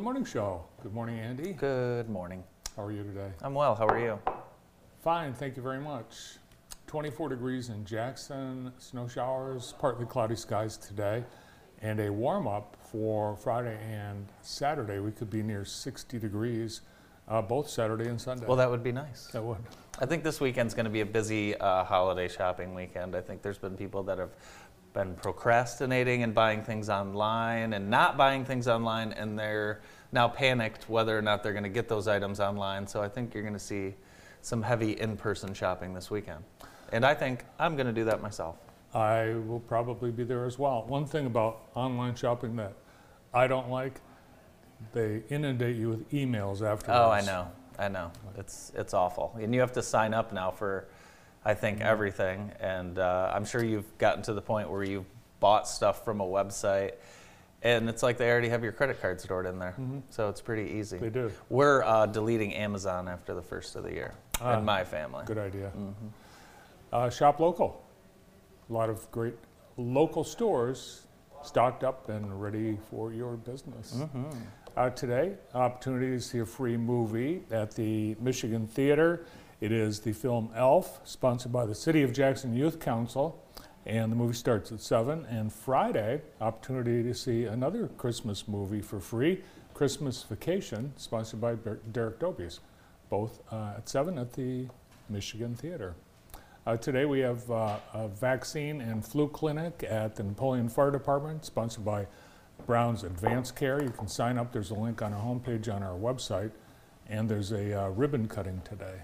the morning show. Good morning, Andy. Good morning. How are you today? I'm well. How are you? Fine, thank you very much. 24 degrees in Jackson, snow showers, partly cloudy skies today, and a warm up for Friday and Saturday. We could be near 60 degrees uh, both Saturday and Sunday. Well, that would be nice. that would. I think this weekend's going to be a busy uh, holiday shopping weekend. I think there's been people that have been procrastinating and buying things online and not buying things online, and they're now panicked whether or not they're going to get those items online. So I think you're going to see some heavy in person shopping this weekend. And I think I'm going to do that myself. I will probably be there as well. One thing about online shopping that I don't like, they inundate you with emails afterwards. Oh, I know. I know. It's it's awful, and you have to sign up now for, I think Mm-hmm. everything. And uh, I'm sure you've gotten to the point where you've bought stuff from a website, and it's like they already have your credit card stored in there, so it's pretty easy. Mm-hmm. They do. We're uh, deleting Amazon after the first of the year Ah, in my family. Good idea. Mm-hmm. Uh, shop local. A lot of great local stores stocked up and ready for your business. Mm-hmm. Uh, today, opportunity to see a free movie at the Michigan Theater. It is the film Elf, sponsored by the City of Jackson Youth Council, and the movie starts at 7. And Friday, opportunity to see another Christmas movie for free, Christmas Vacation, sponsored by Derek Dobies, both uh, at 7 at the Michigan Theater. Uh, today we have uh, a vaccine and flu clinic at the Napoleon Fire Department, sponsored by Brown's Advanced Care. You can sign up. There's a link on our homepage on our website, and there's a uh, ribbon cutting today.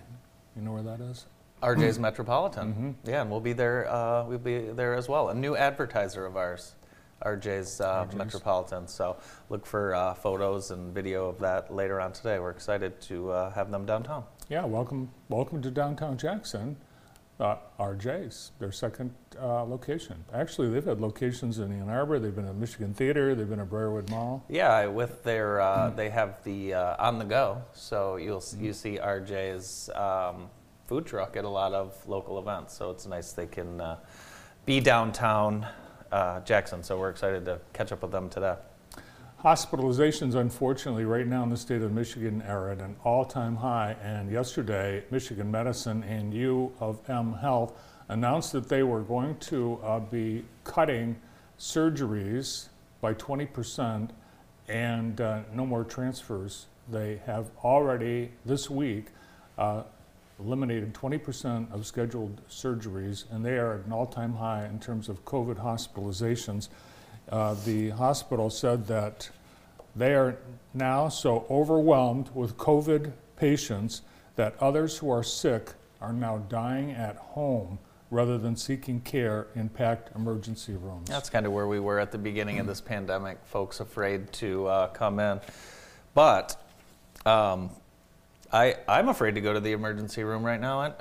You know where that is? RJ's Metropolitan. Mm-hmm. Yeah, and we'll be there. Uh, we'll be there as well. A new advertiser of ours, RJ's, uh, RJ's. Metropolitan. So look for uh, photos and video of that later on today. We're excited to uh, have them downtown. Yeah, welcome, welcome to downtown Jackson. Uh, RJ's, their second uh, location. Actually, they've had locations in Ann Arbor. They've been at Michigan Theater. They've been at Briarwood Mall. Yeah, with their uh, they have the uh, on the go. So you'll s you see RJ's um, food truck at a lot of local events. So it's nice they can uh, be downtown uh, Jackson. So we're excited to catch up with them today. Hospitalizations, unfortunately, right now in the state of Michigan are at an all-time high. And yesterday, Michigan Medicine and U of M Health announced that they were going to uh, be cutting surgeries by 20% and uh, no more transfers. They have already this week uh, eliminated 20% of scheduled surgeries, and they are at an all-time high in terms of COVID hospitalizations. Uh, the hospital said that they are now so overwhelmed with COVID patients that others who are sick are now dying at home rather than seeking care in packed emergency rooms. That's kind of where we were at the beginning of this pandemic, folks afraid to uh, come in. But um, I, I'm afraid to go to the emergency room right now uh,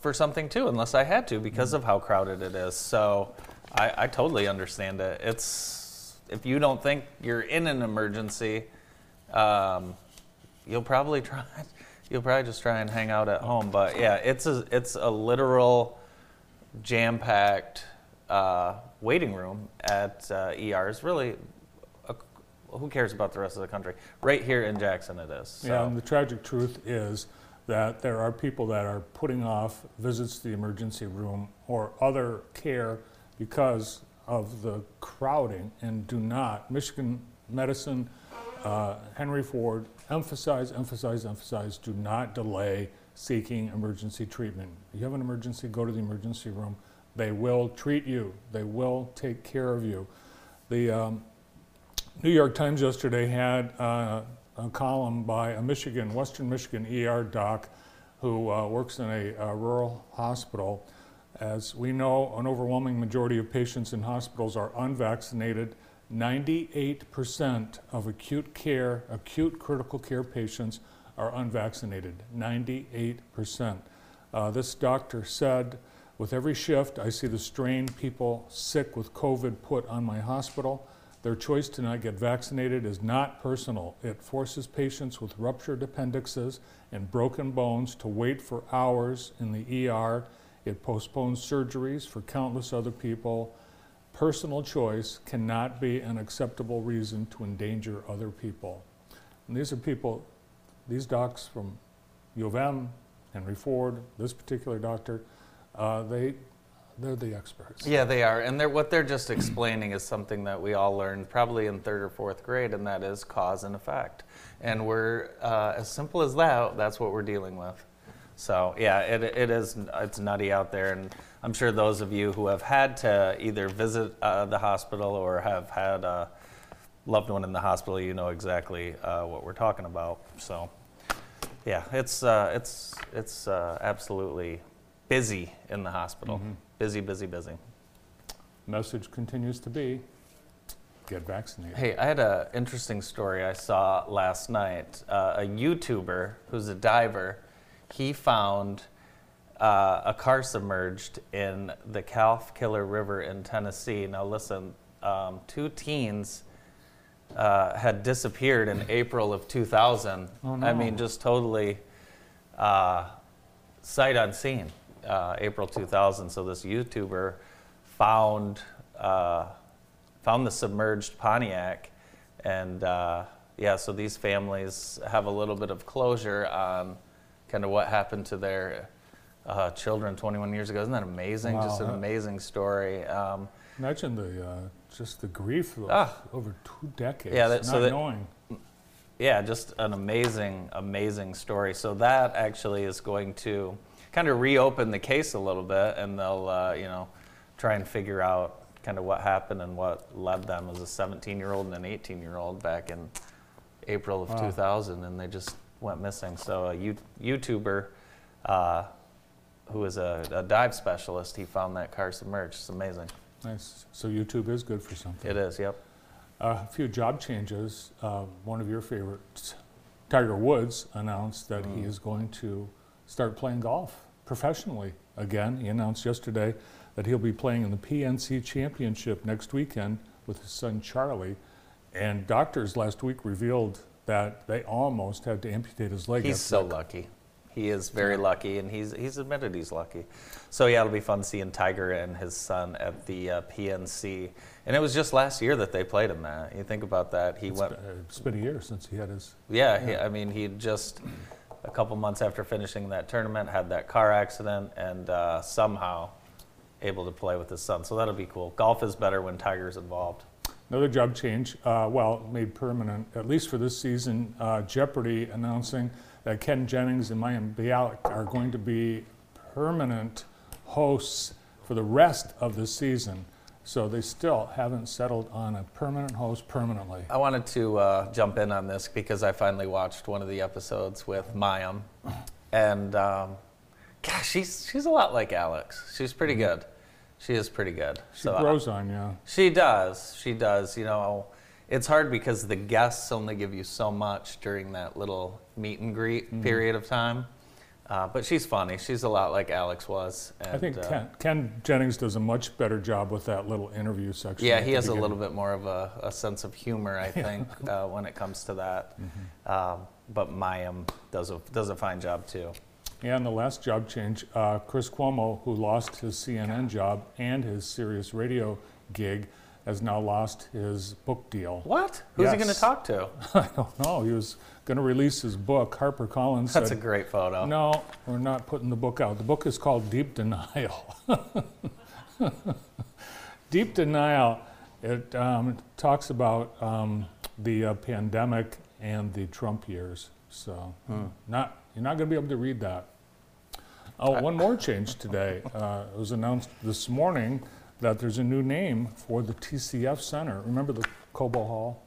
for something too, unless I had to because of how crowded it is. So I, I totally understand it. It's if you don't think you're in an emergency, um, you'll probably try. You'll probably just try and hang out at home. But yeah, it's a it's a literal jam-packed uh, waiting room at uh, ERs. Really, who cares about the rest of the country? Right here in Jackson, it is. So. Yeah, and the tragic truth is that there are people that are putting off visits to the emergency room or other care because of the crowding and do not. Michigan Medicine, uh, Henry Ford, emphasize, emphasize, emphasize, do not delay seeking emergency treatment. You have an emergency, go to the emergency room. They will treat you. They will take care of you. The um, New York Times yesterday had uh, a column by a Michigan, Western Michigan ER doc who uh, works in a, uh rural hospital. As we know, an overwhelming majority of patients in hospitals are unvaccinated. 98% of acute care, acute critical care patients are unvaccinated. 98%. Uh, this doctor said, with every shift, I see the strain people sick with COVID put on my hospital. Their choice to not get vaccinated is not personal. It forces patients with ruptured appendixes and broken bones to wait for hours in the ER. It postpones surgeries for countless other people. personal choice cannot be an acceptable reason to endanger other people. And these are people, these docs from U of M, Henry Ford, this particular doctor, uh, they, they're the experts. Yeah, they are, and they're, what they're just explaining is something that we all learned probably in third or fourth grade, and that is cause and effect. And we're uh, as simple as that. That's what we're dealing with. So yeah, it, it is. It's nutty out there, and I'm sure those of you who have had to either visit uh, the hospital or have had a loved one in the hospital, you know exactly uh, what we're talking about. So yeah, it's uh, it's it's uh, absolutely busy in the hospital. Mhm. Busy, busy, busy. Message continues to be, get vaccinated. Hey, I had an interesting story I saw last night. Uh, a YouTuber who's a diver, he found uh, a car submerged in the Calf Killer River in Tennessee. Now, listen, um, two teens uh, had disappeared in April of 2000. Oh, no. I mean, just totally uh, sight unseen. Uh, April 2000. So this YouTuber found uh, found the submerged Pontiac, and uh, yeah, so these families have a little bit of closure on kind of what happened to their uh, children 21 years ago. Isn't that amazing? Wow, Just an that- amazing story. Um, Imagine the, uh, just the grief Ah. over two decades, Yeah, that- not so that- knowing. yeah, just an amazing, amazing story. So that actually is going to kind of reopen the case a little bit, and they'll, uh, you know, try and figure out kind of what happened and what led them as a 17-year-old and an 18-year-old back in April of Wow. 2000, and they just went missing. So a you- YouTuber uh, who is a, a dive specialist, he found that car submerged. It's amazing. Nice. So YouTube is good for something. It is. Yep. Uh, a few job changes. Uh, one of your favorites, Tiger Woods, announced that he Mm. is going to start playing golf professionally again. He announced yesterday that he'll be playing in the PNC Championship next weekend with his son Charlie. And doctors last week revealed that they almost had to amputate his leg. He's so lucky. He is very lucky, and he's he's admitted he's lucky. So yeah, it'll be fun seeing Tiger and his son at the uh, PNC. And it was just last year that they played him that. You think about that. He It's went. been, uh, it's been a year since he had his. Yeah, He. I mean, he just a couple months after finishing that tournament had that car accident, and uh, somehow able to play with his son. So that'll be cool. Golf is better when Tiger's involved. Another job change, uh, well, made permanent, at least for this season, uh, Jeopardy announcing that Ken Jennings and Mayim Bialik are going to be permanent hosts for the rest of the season. So they still haven't settled on a permanent host permanently. I wanted to uh, jump in on this because I finally watched one of the episodes with Mayim, and um, gosh, she's she's a lot like Alex. She's pretty good. She is pretty good. She So, uh, grows on you. she does. She does. You know, it's hard because the guests only give you so much during that little meet and greet Mm-hmm. period of time. Uh, but she's funny. She's a lot like Alex was. And, I think uh, Ken, Ken Jennings does a much better job with that little interview section. Yeah, he has a little bit more of a, a sense of humor, I think, uh, when it comes to that. Mm-hmm. Um, but Mayim does a does a fine job too. And the last job change, uh, Chris Cuomo, who lost his CNN job and his Sirius Radio gig, has now lost his book deal. What? Who's he going to talk to? I don't know. He was going to release his book. Harper Collins That's a said, great photo. "No, we're not putting the book out. The book is called Deep Denial." Deep Denial. It um, talks about um, the uh, pandemic and the Trump years. So, Hmm. not you're not going to be able to read that. Oh, one more change today. Uh, it was announced this morning that there's a new name for the TCF Center. Remember the Cobo Hall?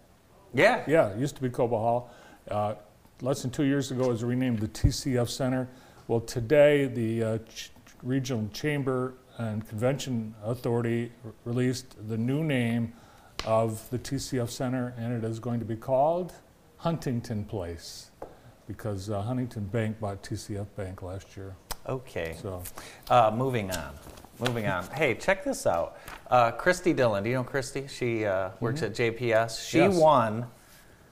Yeah. Yeah, it used to be Cobo Hall. Uh, less than two years ago, it was renamed the TCF Center. Well, today, the uh, Ch- Regional Chamber and Convention Authority r- released the new name of the TCF Center, and it is going to be called Huntington Place because uh, Huntington Bank bought TCF Bank last year. Okay. So, Uh, moving on. Moving on. Hey, check this out. Uh, Christy Dillon. Do you know Christy? She uh, works at JPS. She Mm-hmm. Yes. won.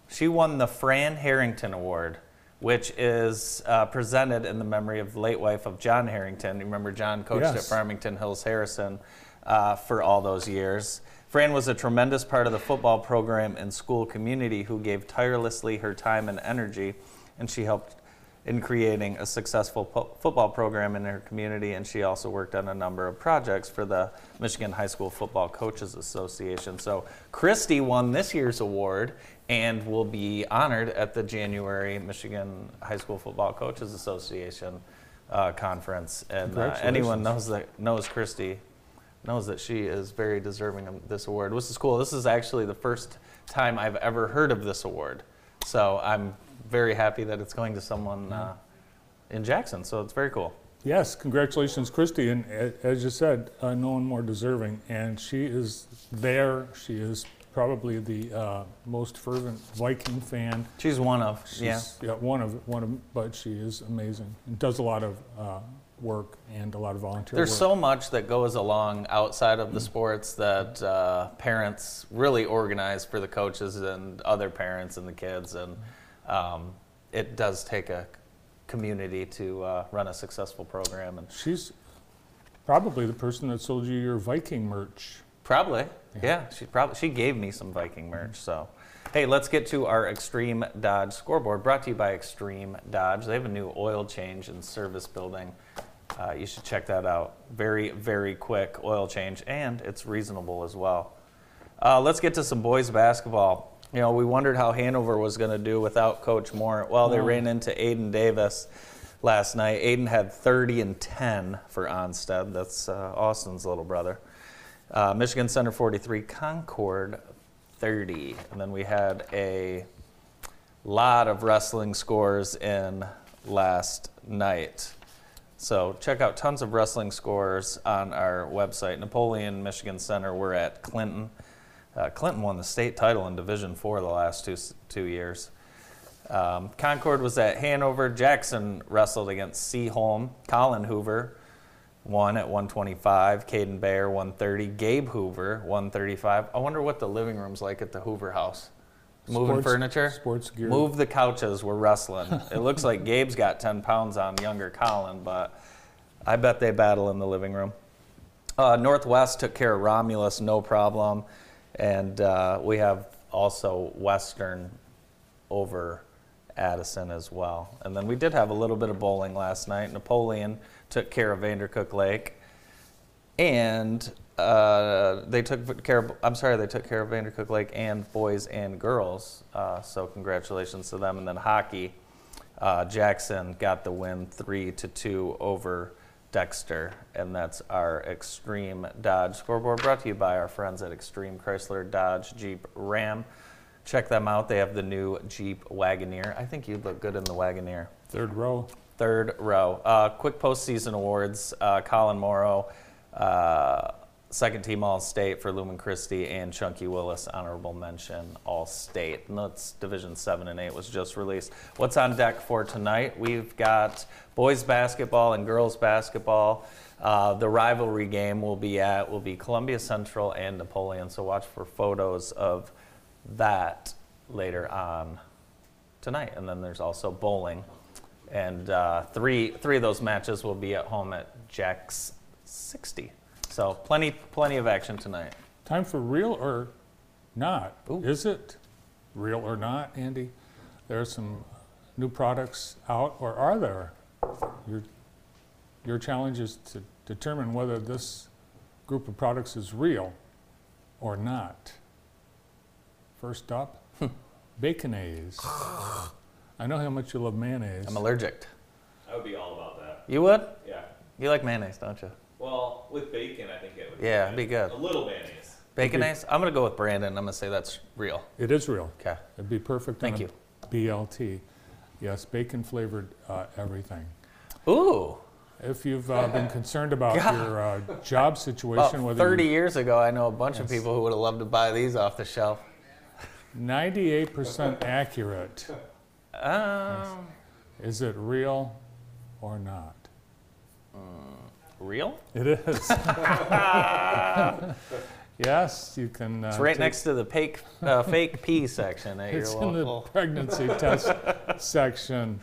She won the Fran Harrington Award, which is uh, presented in the memory of the late wife of John Harrington. You remember John coached at Yes. Farmington Hills Harrison. uh, for all those years. Fran was a tremendous part of the football program and school community who gave tirelessly her time and energy, and she helped in creating a successful po- football program in her community. And she also worked on a number of projects for the Michigan High School Football Coaches Association. So Christy won this year's award and will be honored at the January Michigan High School Football Coaches Association uh, conference. And uh, anyone knows that knows Christy knows that she is very deserving of this award. This is cool. This is actually the first time I've ever heard of this award. So I'm very happy that it's going to someone uh, in Jackson. So it's very cool. Yes, congratulations, Christy. And as you said, uh, no one more deserving. And she is there. She is probably the uh, most fervent Viking fan. She's one of She's, yeah. one of one of, but she is amazing and does a lot of uh, work and a lot of volunteer There's work. so much that goes along outside of the sports that uh, parents really organize for the coaches and other parents and the kids, and um, it does take a community to uh, run a successful program. And She's probably the person that sold you your Viking merch. Probably. Yeah, she probably she gave me some Viking merch. So, hey, let's get to our Extreme Dodge scoreboard. Brought to you by Extreme Dodge. They have a new oil change and service building. Uh, you should check that out. Very very quick oil change, and it's reasonable as well. Uh, let's get to some boys basketball. You know, we wondered how Hanover was going to do without Coach Moore. Well, they Oh. ran into Aiden Davis last night. Aiden had 30 and 10 for Onsted. That's uh, Austin's little brother. Uh, Michigan Center 43, Concord 30. And then we had a lot of wrestling scores in last night. So check out tons of wrestling scores on our website. Napoleon Michigan Center, we're at Clinton. Uh, Clinton won the state title in Division Four the last two, two years. Um, Concord was at Hanover. Jackson wrestled against Seaholm. Colin Hoover won at 125. Caden Bayer 130. Gabe Hoover 135. I wonder what the living room's like at the Hoover house. Moving Sports- furniture. sports gear. Move the couches. We're wrestling. it looks like Gabe's got 10 pounds on younger Colin, but I bet they battle in the living room. Uh, Northwest took care of Romulus, no problem. And uh, we have also Western over Addison as well. And then we did have a little bit of bowling last night. Napoleon took care of Vandercook Lake. And uh, they took care of, I'm sorry, they took care of Vandercook Lake and boys and girls. Uh, so congratulations to them. And then hockey, uh, Jackson got the win three to two over Dexter. And that's our Extreme Dodge scoreboard brought to you by our friends at Extreme Chrysler Dodge Jeep Ram. Check them out. They have the new Jeep Wagoneer. I think you'd look good in the Wagoneer. Third row. Third row. Uh, quick postseason awards. Uh, Colin Morrow, uh, second team All State for Lumen Christi, and Chunky Willis, honorable mention All State. And that's Division 7 and 8 was just released. What's on deck for tonight? We've got boys basketball and girls basketball. Uh, the rivalry game will be at will be Columbia Central and Napoleon. So watch for photos of that later on tonight. And then there's also bowling. And uh, three, three of those matches will be at home at Jack's 60. So plenty, plenty of action tonight. Time for real or not? Ooh. Is it real or not, Andy? There are some new products out, or are there? Your, your challenge is to determine whether this group of products is real or not. First up, hmm. Baconaise. I know how much you love mayonnaise. I'm allergic. I would be all about that. You would? Yeah. You like mayonnaise, don't you? Well, with bacon, I think it would. Yeah, it'd be good. A little mayonnaise. Baconaise? I'm going to go with Brandon. I'm going to say that's real. It is real. Okay. It'd be perfect Thank on you. BLT. Yes, bacon flavored uh, everything. Ooh. If you've uh, been concerned about God. your uh, job situation, About whether 30 you, years ago, I know a bunch of people who would have loved to buy these off the shelf. 98% accurate, Um, is it real or not? Real? It is. yes, you can. Uh, It's right next to the fake, uh, fake pee section at It's your in the pregnancy test section.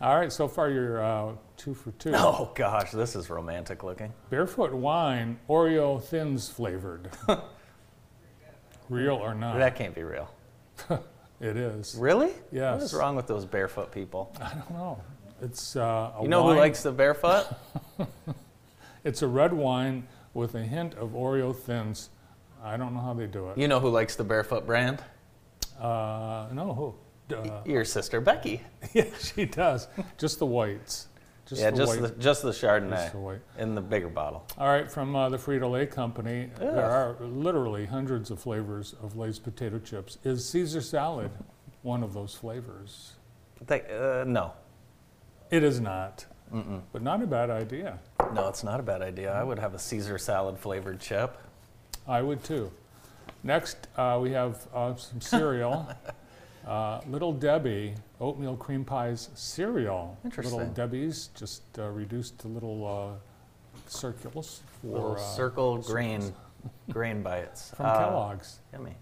All right, so far you're uh, two for two. Oh gosh, this is romantic looking. Barefoot wine, Oreo thins flavored. Real or not? That can't be real. It is. Really? Yes. What is wrong with those barefoot people? I don't know. It's uh, a You know wine. who likes the barefoot? It's a red wine with a hint of Oreo thins. I don't know how they do it. You know who likes the barefoot brand? Uh, no, who? Uh, Your sister Becky. yeah, she does. Just the whites. Just yeah, the just white. the just the just the Chardonnay white. in the bigger bottle. All right, from uh, the Frito Lay Company, Ugh. there are literally hundreds of flavors of Lay's potato chips. Is Caesar salad one of those flavors? They, uh, no, It is not, Mm-mm. but not a bad idea. no, it's not a bad idea. I would have a Caesar salad flavored chip. I would too. Next, uh, we have uh, some cereal. uh, Little Debbie oatmeal cream pies cereal. Interesting. Little Debbie's just uh, reduced to little uh, circles for Little uh, circle grain grain bites from Kellogg's. Yummy.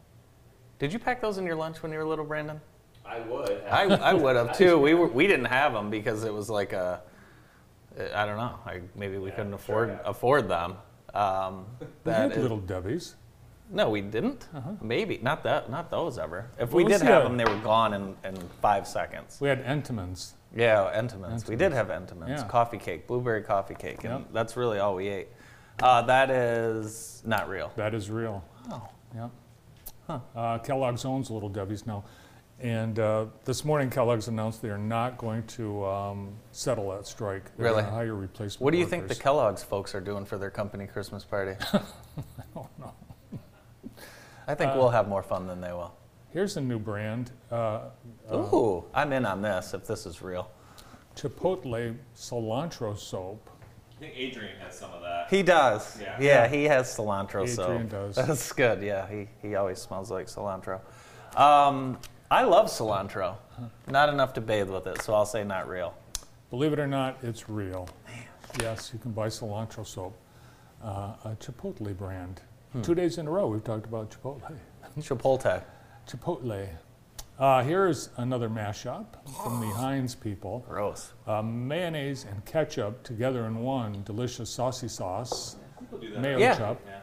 Did you pack those in your lunch when you were little, Brandon? I would. I, I would have too. We were we didn't have them because it was like a I don't know. I, maybe we Yeah, couldn't sure, afford yeah. afford them. Um, We that had is- Little Debbie's. no, we didn't. Uh-huh. Maybe not that. Not those ever. If What we was did have the- them, they were gone in, in five seconds. We had Entenmann's. Yeah, Entenmann's. We did have Entenmann's. Yeah. Coffee cake, blueberry coffee cake, and Yep. that's really all we ate. Uh, that is not real. That is real. Oh. Yeah. Huh. Uh, Kellogg's owns Little Debbie's now. And uh, this morning, Kellogg's announced they are not going to um, settle that strike. They're Really? gonna hire replacement What do you think the workers. Kellogg's folks are doing for their company Christmas party? I don't know. I think Uh, we'll have more fun than they will. Here's a new brand, uh, uh, Ooh, I'm in on this if this is real. Chipotle cilantro soap. I think Adrian has some of that. He does. Yeah, Yeah. he has cilantro soap. Adrian soap. does. That's good. Yeah, he, he always smells like cilantro. Um, I love cilantro. Not enough to bathe with it, so I'll say not real. Believe it or not, it's real. Yes, you can buy cilantro soap, uh, a Chipotle brand. Hmm. Two days in a row, we've talked about Chipotle. Chipotle. Chipotle. Uh, here's another mashup from the Heinz people. Gross. Uh, mayonnaise and ketchup together in one delicious saucy sauce. People do that. Mayo Yeah. chop. Yeah.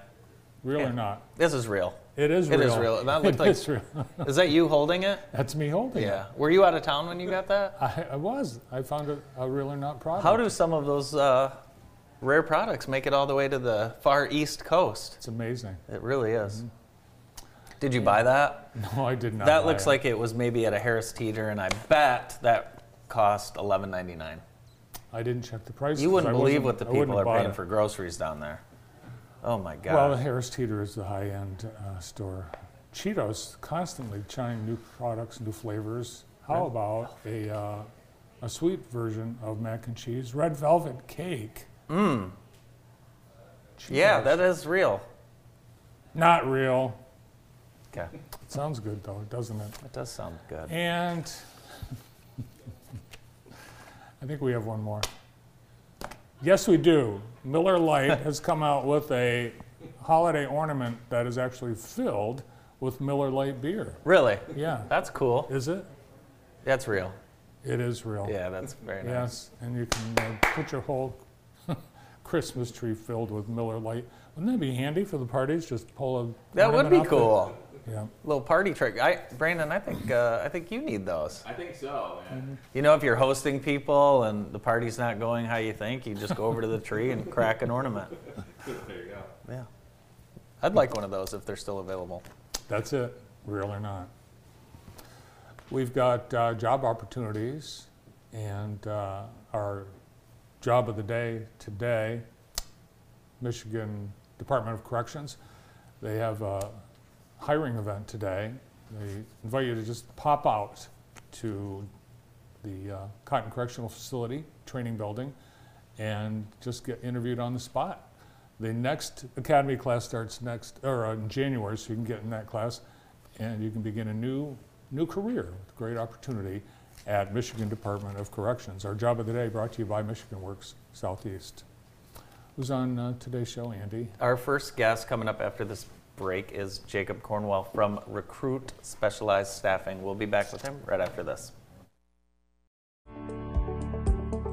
Real Yeah. or not? This is real. It is real. It is real. That looked It like- is real. Is that you holding it? That's me holding Yeah. it. Yeah. Were you out of town when you got that? I, I was. I found it a real or not product. How do some of those uh, rare products make it all the way to the far east coast? It's amazing. It really is. Did you buy that? No, I did not. that looks it. like it was maybe at a Harris Teeter, and I bet that cost eleven ninety nine. I didn't check the price. You wouldn't believe what the people are paying it. for groceries down there. Oh my God! Well, Harris Teeter is the high-end uh, store. Cheetos constantly trying new products, new flavors. How about a uh, a sweet version of mac and cheese, red velvet cake? mm. Yeah, that is real. not real. Okay, Sounds good though, doesn't it? that does sound good. And I think we have one more. Yes, we do. Miller Lite has come out with a holiday ornament that is actually filled with Miller Lite beer. Really, Yeah. that's cool. Is it? That's real. It is real. Yeah, that's very nice. Yes, and you can uh, put your whole Christmas tree filled with Miller Lite. Wouldn't that be handy for the parties? Just pull a. That would be cool. Yeah. Little party trick. I, Brandon, I think uh, I think you need those. I think so, man. You know, if you're hosting people and the party's not going how you think, you just go over to the tree and crack an ornament. There you go. Yeah. I'd like one of those if they're still available. That's it, real or not. We've got uh, job opportunities, and uh, our job of the day today, Michigan Department of Corrections, they have a hiring event today. They invite you to just pop out to the uh, Cotton Correctional Facility training building and just get interviewed on the spot. The next academy class starts next, or uh, in January, so you can get in that class, and you can begin a new, new career with great opportunity at Michigan Department of Corrections. Our job of the day brought to you by Michigan Works Southeast. Who's on uh, today's show, Andy? Our first guest coming up after this break is Jacob Cornwell from Recruit Specialized Staffing. We'll be back with him right after this.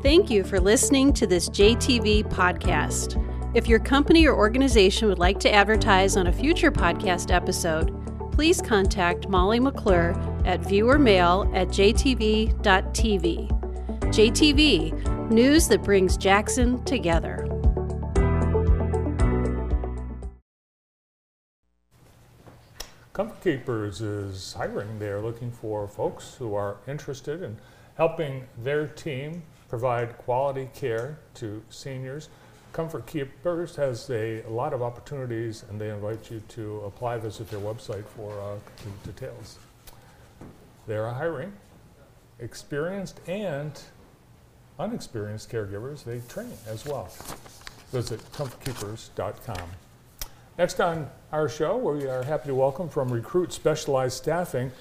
Thank you for listening to this JTV podcast. If your company or organization would like to advertise on a future podcast episode, please contact Molly McClure at viewermail at jtv.tv. JTV, news that brings Jackson together. Comfort Keepers is hiring. They're looking for folks who are interested in helping their team provide quality care to seniors. Comfort Keepers has a, lot of opportunities, and they invite you to apply. Visit their website for uh, details. They're hiring experienced and unexperienced caregivers. They train as well. Visit comfortkeepers.com. Next on our show, we are happy to welcome from Recruit Specialized Staffing,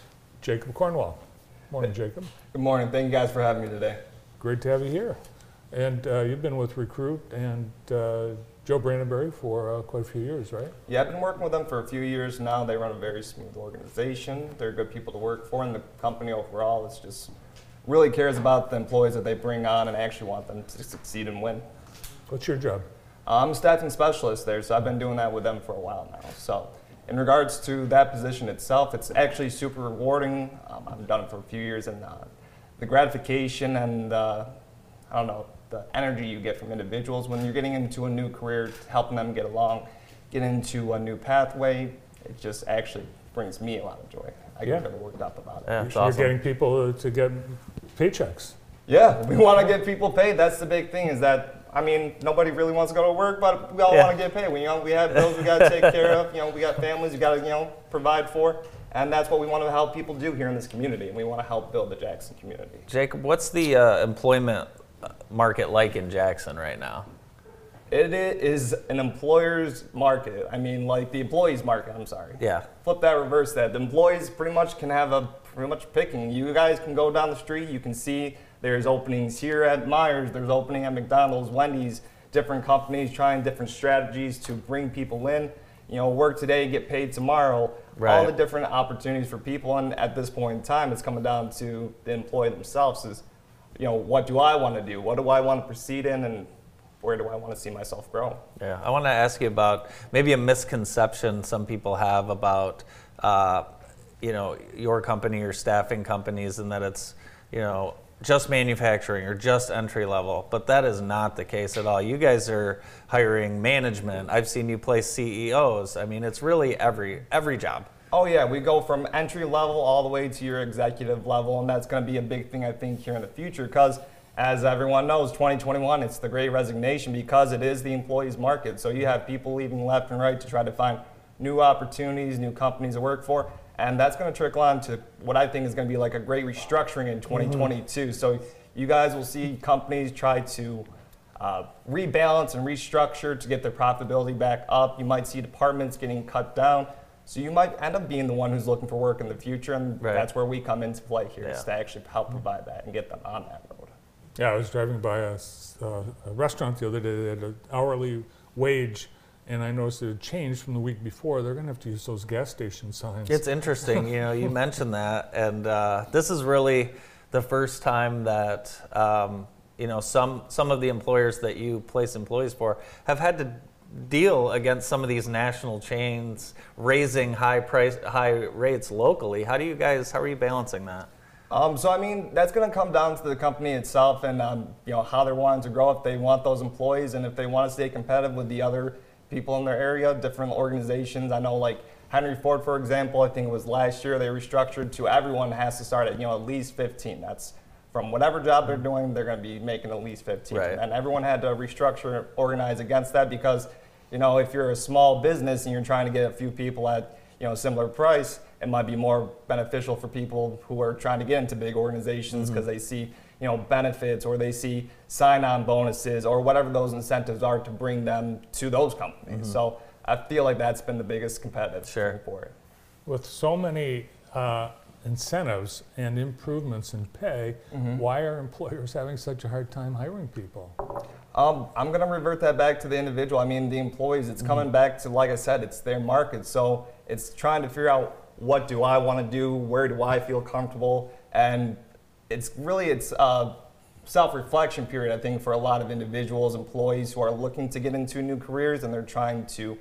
Jacob Cornwall. Morning, Jacob. Good morning. Thank you guys for having me today. Great to have you here. And uh, you've been with Recruit and uh, Joe Brandenberry for uh, quite a few years, right? Yeah, I've been working with them for a few years now. They run a very smooth organization. They're good people to work for, and the company overall is just really cares about the employees that they bring on and actually want them to succeed and win. What's your job? I'm a staffing specialist there, so I've been doing that with them for a while now. So, in regards to that position itself, it's actually super rewarding. Um, I've done it for a few years, and uh, the gratification and uh, I don't know the energy you get from individuals when you're getting into a new career, helping them get along, get into a new pathway, it just actually brings me a lot of joy. I Yeah. get very worked up about it. Yeah, You're awesome. getting people to get paychecks. Yeah, we want to get people paid. That's the big thing. Is that I mean, nobody really wants to go to work, but we all Yeah. want to get paid. We you know we have bills we got to take care of. You know, we got families we got to you know provide for, and that's what we want to help people do here in this community. And we want to help build the Jackson community. Jacob, what's the uh, employment uh, market like in Jackson right now? It is an employer's market. I mean, like the employees market. I'm sorry. Yeah. Flip that, reverse that. The employees pretty much can have a pretty much picking. You guys can go down the street. You can see there's openings here at Meijers. There's opening at McDonald's, Wendy's. Different companies trying different strategies to bring people in. You know, work today, get paid tomorrow. All the different opportunities for people. And at this point in time, it's coming down to the employee themselves. Is you know, what do I want to do? What do I want to proceed in? And where do I want to see myself grow? Yeah, I want to ask you about maybe a misconception some people have about, uh, you know, your company or staffing companies, and that it's, you know, just manufacturing or just entry level. But that is not the case at all. You guys are hiring management. I've seen you place CEOs. I mean, it's really every every job. Oh yeah, we go from entry level all the way to your executive level, and that's going to be a big thing I think here in the future. Because as everyone knows, 2021 it's the Great Resignation because it is the employees market. So you have people leaving left and right to try to find new opportunities, new companies to work for, and that's going to trickle on to what I think is going to be like a great restructuring in 2022. So you guys will see companies try to uh, rebalance and restructure to get their profitability back up. You might see departments getting cut down. So you might end up being the one who's looking for work in the future, and Right. that's where we come into play here, is Yeah. to actually help provide that and get them on that road. Yeah, I was driving by a, s- uh, a restaurant the other day that had an hourly wage, and I noticed it had changed from the week before. They're going to have to use those gas station signs. It's interesting, you know, you mentioned that, and uh, this is really the first time that um, you know some some of the employers that you place employees for have had to deal against some of these national chains raising high price high rates locally. How do you guys? How are you balancing that? Um, so I mean, that's going to come down to the company itself and um, you know how they're wanting to grow. If they want those employees and if they want to stay competitive with the other people in their area, different organizations. I know like Henry Ford, for example. I think it was last year they restructured to everyone has to start at you know at least 15. That's from whatever job they're mm-hmm. doing, they're going to be making at least 15. Right. And everyone had to restructure, organize against that because you know if you're a small business and you're trying to get a few people at you know a similar price it might be more beneficial for people who are trying to get into big organizations mm-hmm. because they see you know benefits or they see sign-on bonuses or whatever those incentives are to bring them to those companies so i feel like that's been the biggest competitive Sure. thing for it With so many uh, incentives and improvements in pay, why are employers having such a hard time hiring people? Um, I'm going to revert that back to the individual. I mean, the employees. It's coming back to, like I said, it's their market. So it's trying to figure out what do I want to do, where do I feel comfortable, and it's really it's a self-reflection period, I think, for a lot of individuals, employees who are looking to get into new careers and they're trying to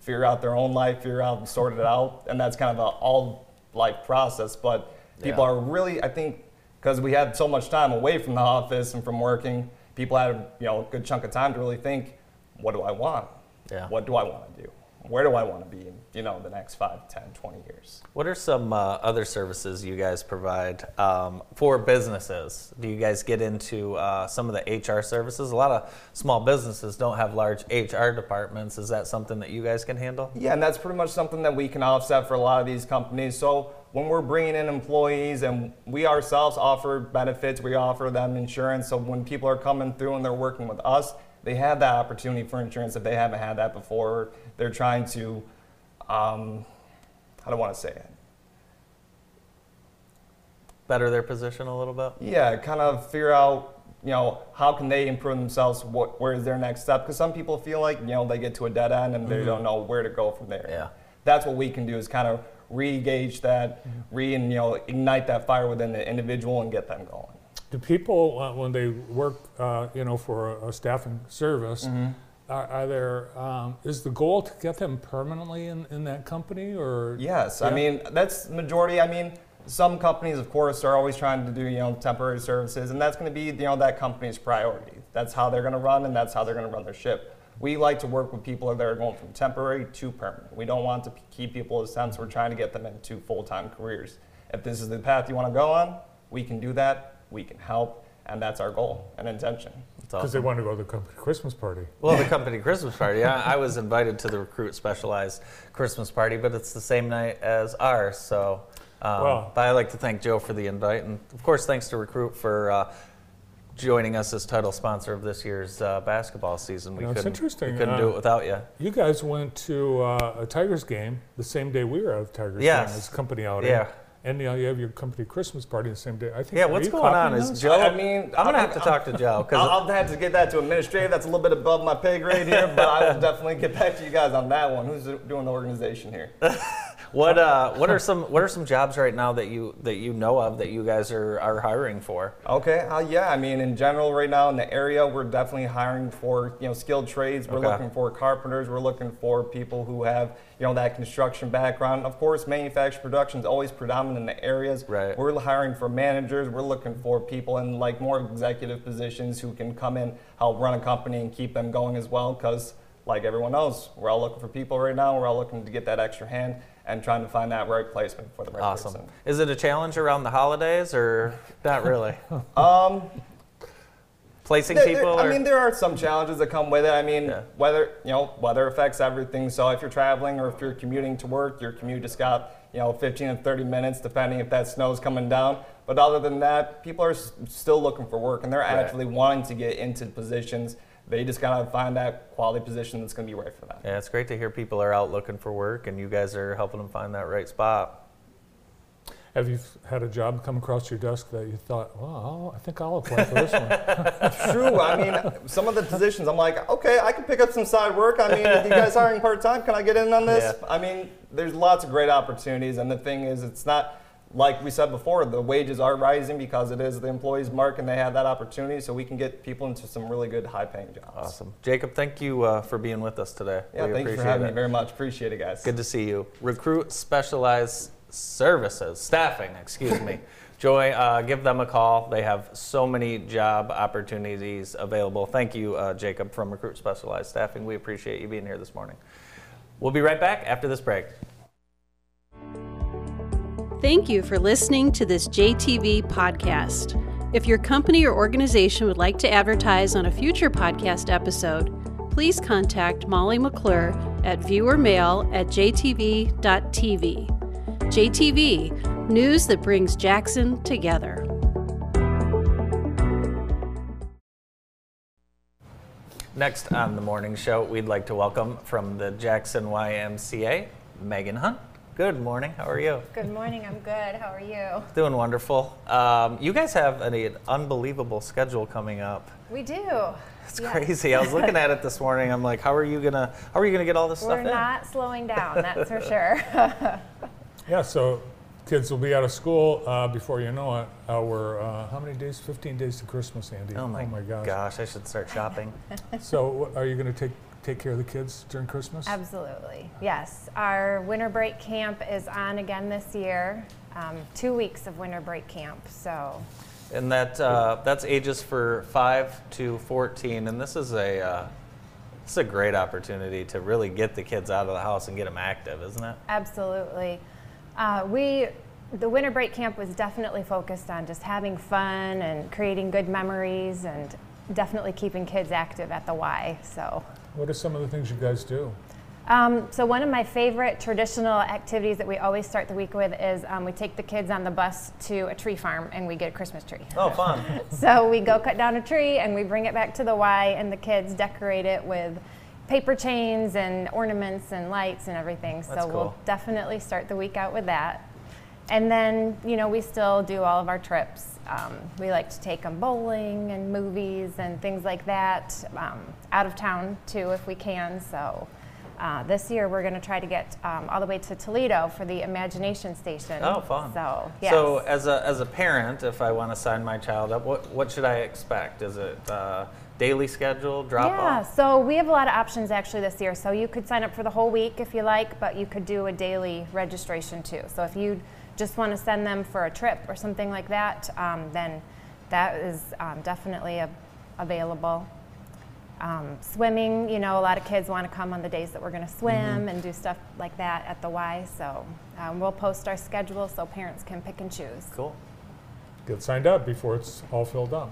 figure out their own life, figure out and sort it out, and that's kind of a all life process. But people Yeah. are really, I think, because we had so much time away from the office and from working, people had you know a good chunk of time to really think, what do I want? Yeah. What do I want to do? Where do I want to be in you know the next 5, 10, 20 years? What are some uh, other services you guys provide um, for businesses? Do you guys get into uh, some of the HR services? A lot of small businesses don't have large HR departments. Is that something that you guys can handle? Yeah, and that's pretty much something that we can offset for a lot of these companies. So when we're bringing in employees and we ourselves offer benefits, we offer them insurance. So when people are coming through and they're working with us, they have that opportunity for insurance if they haven't had that before. They're trying to, um, how don't want to say it? Better their position a little bit? Yeah, kind of figure out, you know, how can they improve themselves? What, where is their next step? Because some people feel like, you know, they get to a dead end and they don't know where to go from there. Yeah. That's what we can do is kind of re-gauge that, re and you know, ignite that fire within the individual and get them going. Do people, uh, when they work, uh, you know, for a, a staffing service, Mm-hmm. are, are there, um, is the goal to get them permanently in, in that company or? Yes, I mean that's majority. I mean, some companies, of course, are always trying to do you know temporary services, and that's going to be you know that company's priority. That's how they're going to run, and that's how they're going to run their ship. We like to work with people that are going from temporary to permanent. We don't want to p- keep people as temps. We're trying to get them into full-time careers. If this is the path you want to go on, we can do that. We can help, and that's our goal and intention. That's Because they awesome. want to go to the company Christmas party. Well, the company Christmas party. I, I was invited to the Recruit Specialized Christmas party, but it's the same night as ours. So, um, Wow. but I like to thank Joe for the invite, and of course, thanks to Recruit for uh, joining us as title sponsor of this year's uh, basketball season. We You know, it's couldn't, interesting, We couldn't do uh, it without you. You guys went to uh, a Tigers game the same day we were at a Tigers Yes. game as company outing. Yeah. And you, know, you have your company Christmas party the same day. I think. Yeah, what's going on? Is those? Joe? I mean, I'm gonna I have to mean, talk to Joe I'll, because I'll have to get that to administrative. That's a little bit above my pay grade here, but I will definitely get back to you guys on that one. Who's doing the organization here? what uh, what are some what are some jobs right now that you that you know of that you guys are, are hiring for? Okay, uh, yeah, I mean, in general, right now in the area, we're definitely hiring for you know skilled trades. We're Okay. looking for carpenters. We're looking for people who have you know that construction background. Of course, manufacturing production is always predominant in the areas. Right. We're hiring for managers. We're looking for people in like more executive positions who can come in, help run a company, and keep them going as well. Because like everyone knows, we're all looking for people right now. We're all looking to get that extra hand and trying to find that right placement for the right Awesome. person. Is it a challenge around the holidays or not really? Um, Placing There- people? there- I mean, there are some challenges that come with it. I mean, Yeah. weather, you know, weather affects everything. So if you're traveling or if you're commuting to work, your commute just got, you know, 15 and 30 minutes, depending if that snow's coming down. But other than that, people are s- still looking for work and they're Right. actually wanting to get into positions. They just gotta find that quality position that's gonna be right for them. Yeah, it's great to hear people are out looking for work and you guys are helping them find that right spot. Have you had a job come across your desk that you thought, well, I think I'll apply for this one? True. I mean, some of the positions, I'm like, okay, I can pick up some side work. I mean, if you guys hiring part time, can I get in on this? Yeah. I mean, there's lots of great opportunities, and the thing is, it's not like we said before. The wages are rising because it is the employees' mark, and they have that opportunity. So we can get people into some really good, high-paying jobs. Awesome. Jacob, thank you uh, for being with us today. Yeah, we thank you appreciate for having it. me very much. Appreciate it, guys. Good to see you. Recruit specialized services, staffing, excuse me. Joy, uh, give them a call. They have so many job opportunities available. Thank you, uh, Jacob from Recruit Specialized Staffing. We appreciate you being here this morning. We'll be right back after this break. Thank you for listening to this JTV podcast. If your company or organization would like to advertise on a future podcast episode, please contact Molly McClure at viewermail at jtv.tv. JTV, news that brings Jackson together. Next on the morning show, we'd like to welcome from the Jackson YMCA, Megan Hunt. Good morning. How are you? Good morning. I'm good. How are you? Doing wonderful. Um, you guys have an, an unbelievable schedule coming up. We do. It's Yes. crazy. I was looking at it this morning. I'm like, how are you gonna how are you gonna get all this We're stuff in? not slowing down, that's for sure. yeah, so Kids will be out of school uh, before you know it. We're uh, how many days? 15 days to Christmas, Andy. Oh my, gosh. gosh, I should start shopping. So, wh- are you going to take take care of the kids during Christmas? Absolutely. Yes. Our winter break camp is on again this year. Um, two weeks of winter break camp. So, And that uh, that's ages for five to fourteen, and this is a uh, this is a great opportunity to really get the kids out of the house and get them active, isn't it? absolutely. Uh, we, the winter break camp was definitely focused on just having fun and creating good memories and definitely keeping kids active at the Y. So, What are some of the things you guys do? Um, so one of my favorite traditional activities that we always start the week with is um, we take the kids on the bus to a tree farm and we get a Christmas tree. Oh, fun! So we go cut down a tree and we bring it back to the Y and the kids decorate it with paper chains and ornaments and lights and everything. That's so we'll definitely start the week out with that. And then, you know, we still do all of our trips. Um, we like to take them bowling and movies and things like that, um, out of town too, if we can. So uh, this year we're going to try to get um, all the way to Toledo for the Imagination Station. Oh, fun! So, yes. So, as a as a parent, if I want to sign my child up, what what should I expect? Is it uh, daily schedule, drop yeah, off? Yeah, so we have a lot of options actually this year. So you could sign up for the whole week if you like, but you could do a daily registration too. So if you just want to send them for a trip or something like that, um, then that is um, definitely a, available. Um, swimming, you know, a lot of kids want to come on the days that we're going to swim and do stuff like that at the Y. So um, we'll post our schedule so parents can pick and choose. Cool. Get signed up before it's all filled up.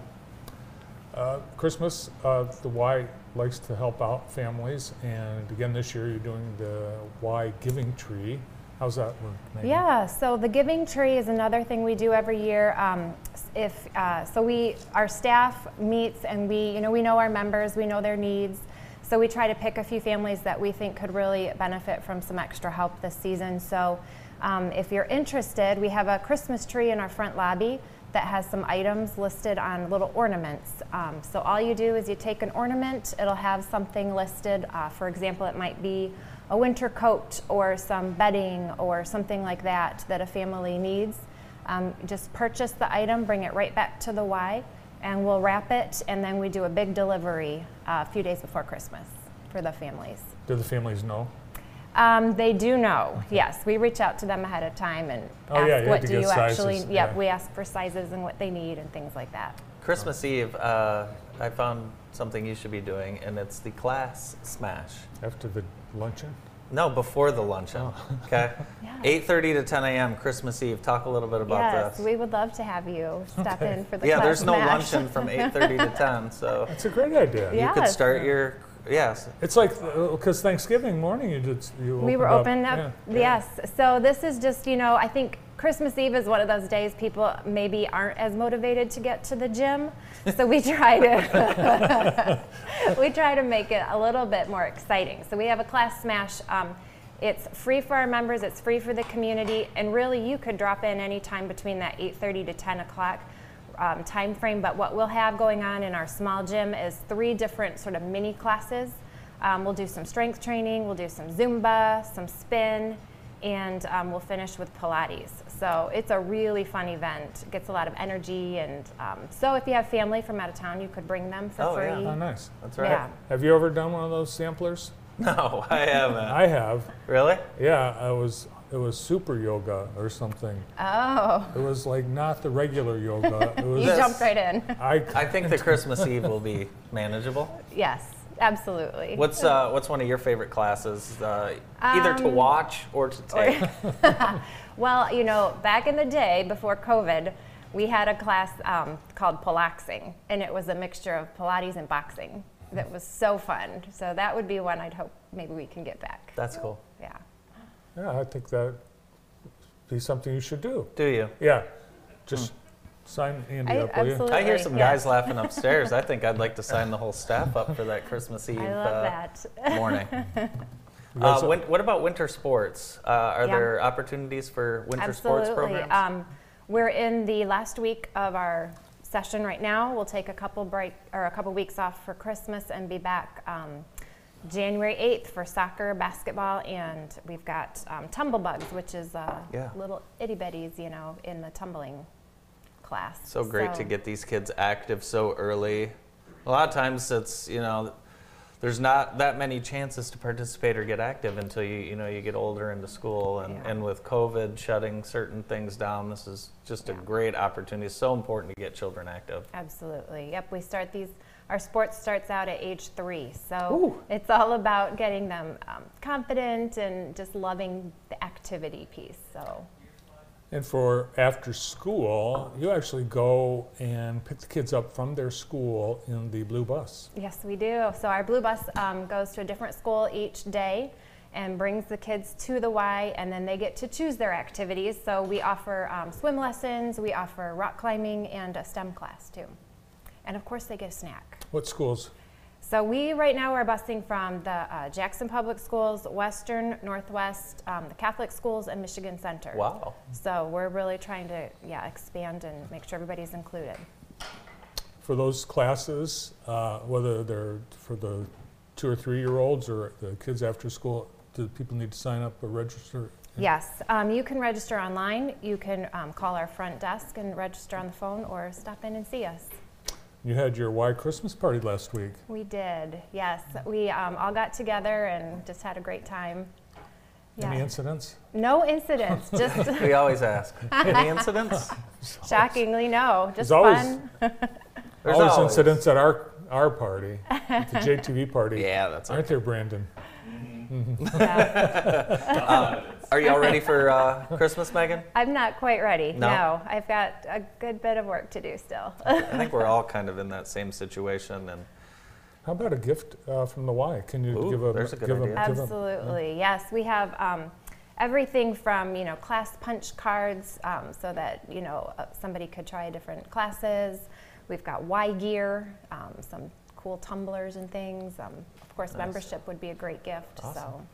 Uh, Christmas, uh, the Y likes to help out families, and again this year you're doing the Y Giving Tree. How's that work? Megan? Yeah, so the giving tree is another thing we do every year. Um, if uh, so, we our staff meets and we you know we know our members, we know their needs. So we try to pick a few families that we think could really benefit from some extra help this season. So um, if you're interested, we have a Christmas tree in our front lobby that has some items listed on little ornaments. Um, so all you do is you take an ornament, it'll have something listed. Uh, for example, it might be a winter coat or some bedding or something like that that a family needs. Um, just purchase the item, bring it right back to the Y, and we'll wrap it, and then we do a big delivery uh, a few days before Christmas for the families. Do the families know? Um, they do know, yes. We reach out to them ahead of time and Oh, ask yeah, what do get you actually. Yep, yeah. we ask for sizes and what they need and things like that. Christmas Eve, uh, I found something you should be doing, and it's the class smash. After the luncheon? No, before the luncheon. Oh. Okay. Yeah. 8:30 to 10 a.m. Christmas Eve. Talk a little bit about yes, this. we would love to have you step in for the yeah, there's no smash. luncheon from 8:30 to 10, so That's a great idea. Yeah. you could Yes. start your yes. It's like uh, because Thanksgiving morning you did you we were opened open up, yeah. yes so this is just you know i think christmas eve is one of those days people maybe aren't as motivated to get to the gym. So we try to we try to make it a little bit more exciting. So we have a class smash um, it's free for our members it's free for the community and really you could drop in anytime between that 8.30 to 10 o'clock um, time frame but what we'll have going on in our small gym is three different sort of mini classes. Um, we'll do some strength training, we'll do some Zumba, some spin, and um, we'll finish with Pilates. So it's a really fun event. It gets a lot of energy, and um, so if you have family from out of town, you could bring them for Oh, free. yeah. Oh, nice. That's right. Yeah. Have you ever done one of those samplers? No, I haven't. I have. really? Yeah, I was. It was super yoga or something. Oh, It was like not the regular yoga. It was. you This- jumped right in. I, I think the Christmas Eve will be manageable. yes, absolutely. What's uh, what's one of your favorite classes, uh, either to Um, watch or to take? Well, you know, back in the day before COVID, we had a class um, called Pilaxing, and it was a mixture of Pilates and boxing. That was so fun. So that would be one I'd hope maybe we can get back. That's cool. Yeah. yeah, I think that be something you should do. Do you? Yeah, just sign Andy I, up, will you? I hear some yes. guys laughing upstairs. I think I'd like to sign the whole staff up for that Christmas Eve I love uh, that. morning. Uh, win- what about winter sports? Uh, are Yeah. there opportunities for winter Absolutely. sports programs? Um, we're in the last week of our session right now. We'll take a couple break or a couple weeks off for Christmas and be back um, January 8th for soccer, basketball, and we've got um, tumblebugs, which is uh, Yeah. little itty bitties, you know, in the tumbling class. So great to get these kids active so early. A lot of times it's, you know, there's not that many chances to participate or get active until you, you know, you get older into school. And, Yeah. and with COVID shutting certain things down, this is just a great opportunity. It's so important to get children active. Absolutely. Yep, we start these. Our sports starts out at age three, so Ooh. it's all about getting them um, confident and just loving the activity piece. So And for after school, you actually go and pick the kids up from their school in the blue bus. yes, we do. So our blue bus um, goes to a different school each day and brings the kids to the Y, and then they get to choose their activities. So we offer um, swim lessons, we offer rock climbing, and a STEM class too. And of course, they get a snack. What schools? So we right now are busing from the uh, Jackson Public Schools, Western, Northwest, um, the Catholic schools, and Michigan Center. Wow. So we're really trying to yeah expand and make sure everybody's included. For those classes, uh, whether they're for the two or three year olds or the kids after school, do people need to sign up or register? Yes, um, you can register online. You can um, call our front desk and register on the phone, or stop in and see us. You had your Y Christmas party last week. We did. Yes, we um, all got together and just had a great time. Any Yeah. incidents? No incidents. Just We always ask. Any incidents? shockingly, no. Just There's always- fun. There's always, always. incidents at our our party, at the JTV party. Yeah, that's Aren't there, Brandon? Yeah. Are y'all ready for uh, Christmas, Megan? I'm not quite ready. No? No. I've got a good bit of work to do still. I think we're all kind of in that same situation. And How about a gift uh, from the Y? Can you Ooh, give a there's a good give idea. give Absolutely. Yes, we have um, everything from you know class punch cards um, so that you know uh, somebody could try different classes. We've got Y gear, um, some cool tumblers and things. Um, of course, Nice. membership would be a great gift. Awesome.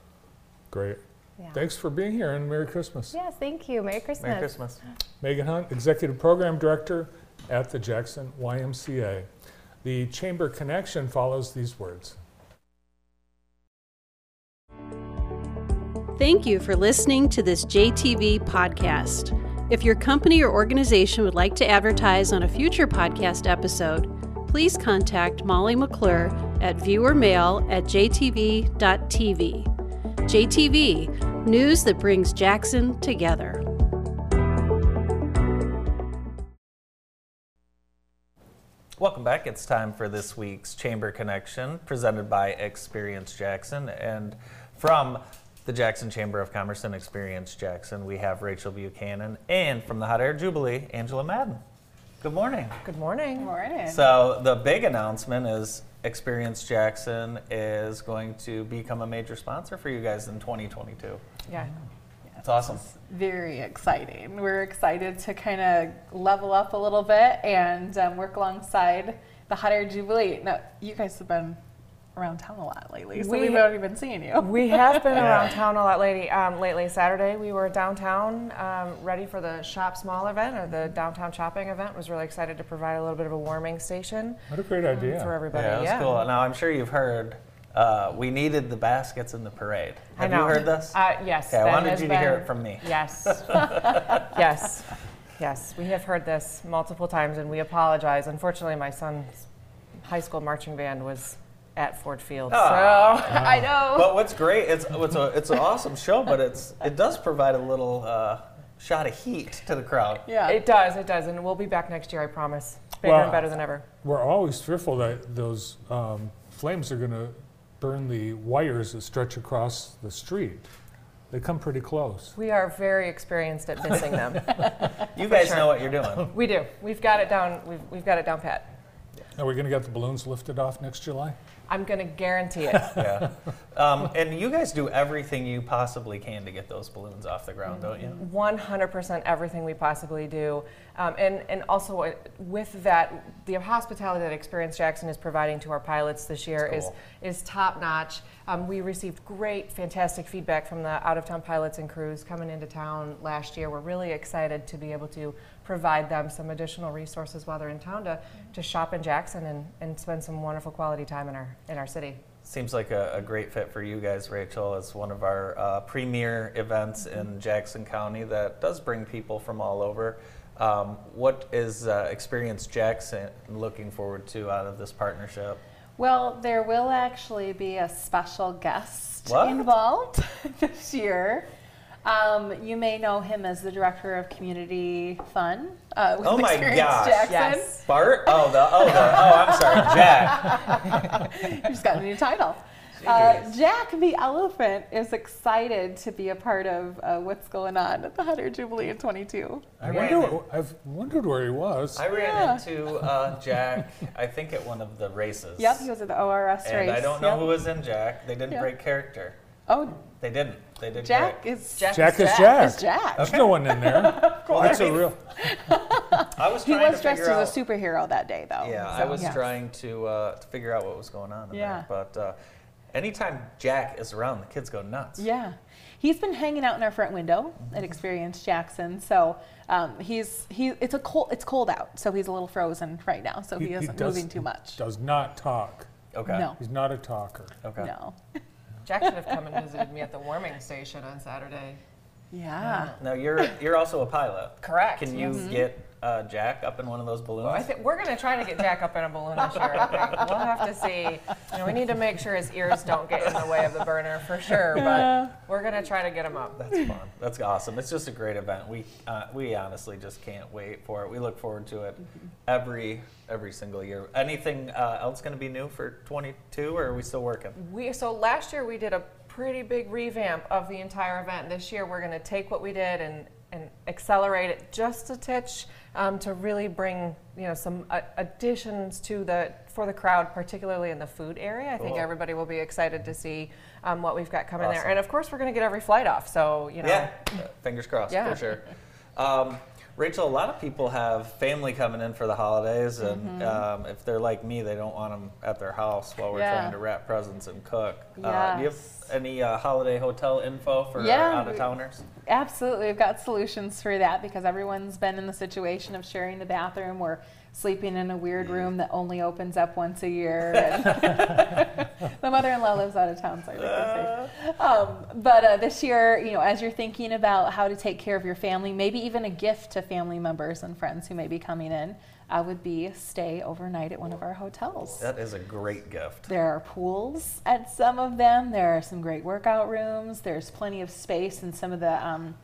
Great. So, yeah. Thanks for being here and Merry Christmas. Yes, thank you. Merry Christmas. Merry Christmas. Megan Hunt, Executive Program Director at the Jackson YMCA. The Chamber Connection follows these words. Thank you for listening to this JTV podcast. If your company or organization would like to advertise on a future podcast episode, please contact Molly McClure at viewermail at jtv.tv. JTV, news that brings Jackson together. Welcome back. It's time for this week's Chamber Connection presented by Experience Jackson. And from the Jackson Chamber of Commerce and Experience Jackson, we have Rachel Buchanan. And from the Hot Air Jubilee, Angela Madden. Good morning. Good morning. Good Morning. So, the big announcement is Experience Jackson is going to become a major sponsor for you guys in 2022. Yeah. It's awesome. Very exciting. We're excited to kind of level up a little bit and um, work alongside the Hot Air Jubilee. Now, you guys have been around town a lot lately, so We- we've already been seeing you. We have been around town a lot lately. Um, lately, Saturday we were downtown, um, ready for the Shop Small event or the downtown shopping event. Was really excited to provide a little bit of a warming station What a great um, idea. for everybody. Yeah, that's cool. Now, I'm sure you've heard uh, we needed the baskets in the parade. I Have know. you heard this? Uh, yes. Okay, I wanted has you to hear it from me. Yes. yes. Yes. We have heard this multiple times, and we apologize. Unfortunately, my son's high school marching band was at Ford Field, Ah. so I know. But what's great, it's it's a it's an awesome show, but it's it does provide a little uh, shot of heat to the crowd. Yeah. It does, it does, and we'll be back next year, I promise. Bigger Well- and better than ever. We're always fearful that those um, flames are going to burn the wires that stretch across the street. They come pretty close. We are very experienced at missing them. You guys sure. know what you're doing. we do. We've got it down. We've, we've got it down pat. Are we going to get the balloons lifted off next July? I'm going to guarantee it. Yeah. Um, and you guys do everything you possibly can to get those balloons off the ground, don't you? 100% everything we possibly do. Um, and, and also uh, with that, the hospitality that Experience Jackson is providing to our pilots this year is, is top notch. Um, we received great, fantastic feedback from the out of town pilots and crews coming into town last year. We're really excited to be able to provide them some additional resources while they're in town to, to shop in Jackson. Jackson and, and spend some wonderful quality time in our in our city. Seems like a, a great fit for you guys, Rachel. It's one of our uh, premier events in Jackson County that does bring people from all over. Um, what is uh, Experience Jackson looking forward to out of this partnership? Well, there will actually be a special guest What? involved this year. Um, you may know him as the director of community fun. Uh, with Oh my Experience gosh. Jackson. Yes. Bart? Oh, the oh the oh, I'm sorry, Jack. He's got a new title. Uh, Jack the elephant is excited to be a part of uh, what's going on at the Hot Air Jubilee in 22. I wonder, I've wondered where he was. I ran Yeah. into uh, Jack, I think at one of the races. Yep, he was at the ORS And race. I don't know Yep. who was in Jack. They didn't Yep. break character. Oh, They didn't. They did Jack great. is Jack Jack is Jack. Jack. is Jack. There's no one in there. That's a real. I was He was to dressed out. as a superhero that day, though. Yeah, I was yes. trying to uh, to figure out what was going on in Yeah. there. But uh, anytime Jack is around, the kids go nuts. Yeah, he's been hanging out in our front window Mm-hmm. at Experience Jackson. So um, he's he. It's a cold. It's cold out, so he's a little frozen right now. So he, isn't does- moving too much. Does not talk. Okay. No, He's not a talker. Okay. no. Jack should have come and visited me at the warming station on Saturday. Yeah. Now you're you're also a pilot. Correct, Can you yes. get uh, Jack up in one of those balloons? Well, I think we're going to try to get Jack up in a balloon this year. I think we'll have to see. You know, we need to make sure his ears don't get in the way of the burner for sure. But we're going to try to get him up. That's fun. That's awesome. It's just a great event. We uh, we honestly just can't wait for it. We look forward to it every every single year. Anything uh, else going to be new for 22, or are we still working? We so last year we did a pretty big revamp of the entire event. This year we're going to take what we did and and accelerate it just a titch um, to really bring you know some uh, additions to the for the crowd, particularly in the food area. I think everybody will be excited to see um, what we've got coming there. And of course we're going to get every flight off. So you know. Yeah, fingers crossed Yeah. for sure. Um, Rachel, a lot of people have family coming in for the holidays, and um, if they're like me, they don't want them at their house while we're Mm-hmm. Yeah. trying to wrap presents and cook. Uh, do you have any uh, holiday hotel info for Yeah, out of towners? Absolutely, we've got solutions for that because everyone's been in the situation of sharing the bathroom or sleeping in a weird room that only opens up once a year. The mother-in-law lives out of town, so I think safe. Um, but uh, this year, you know, as you're thinking about how to take care of your family, maybe even a gift to family members and friends who may be coming in, uh, would be stay overnight at one of our hotels. That is a great gift. There are pools at some of them. There are some great workout rooms. There's plenty of space in some of the um,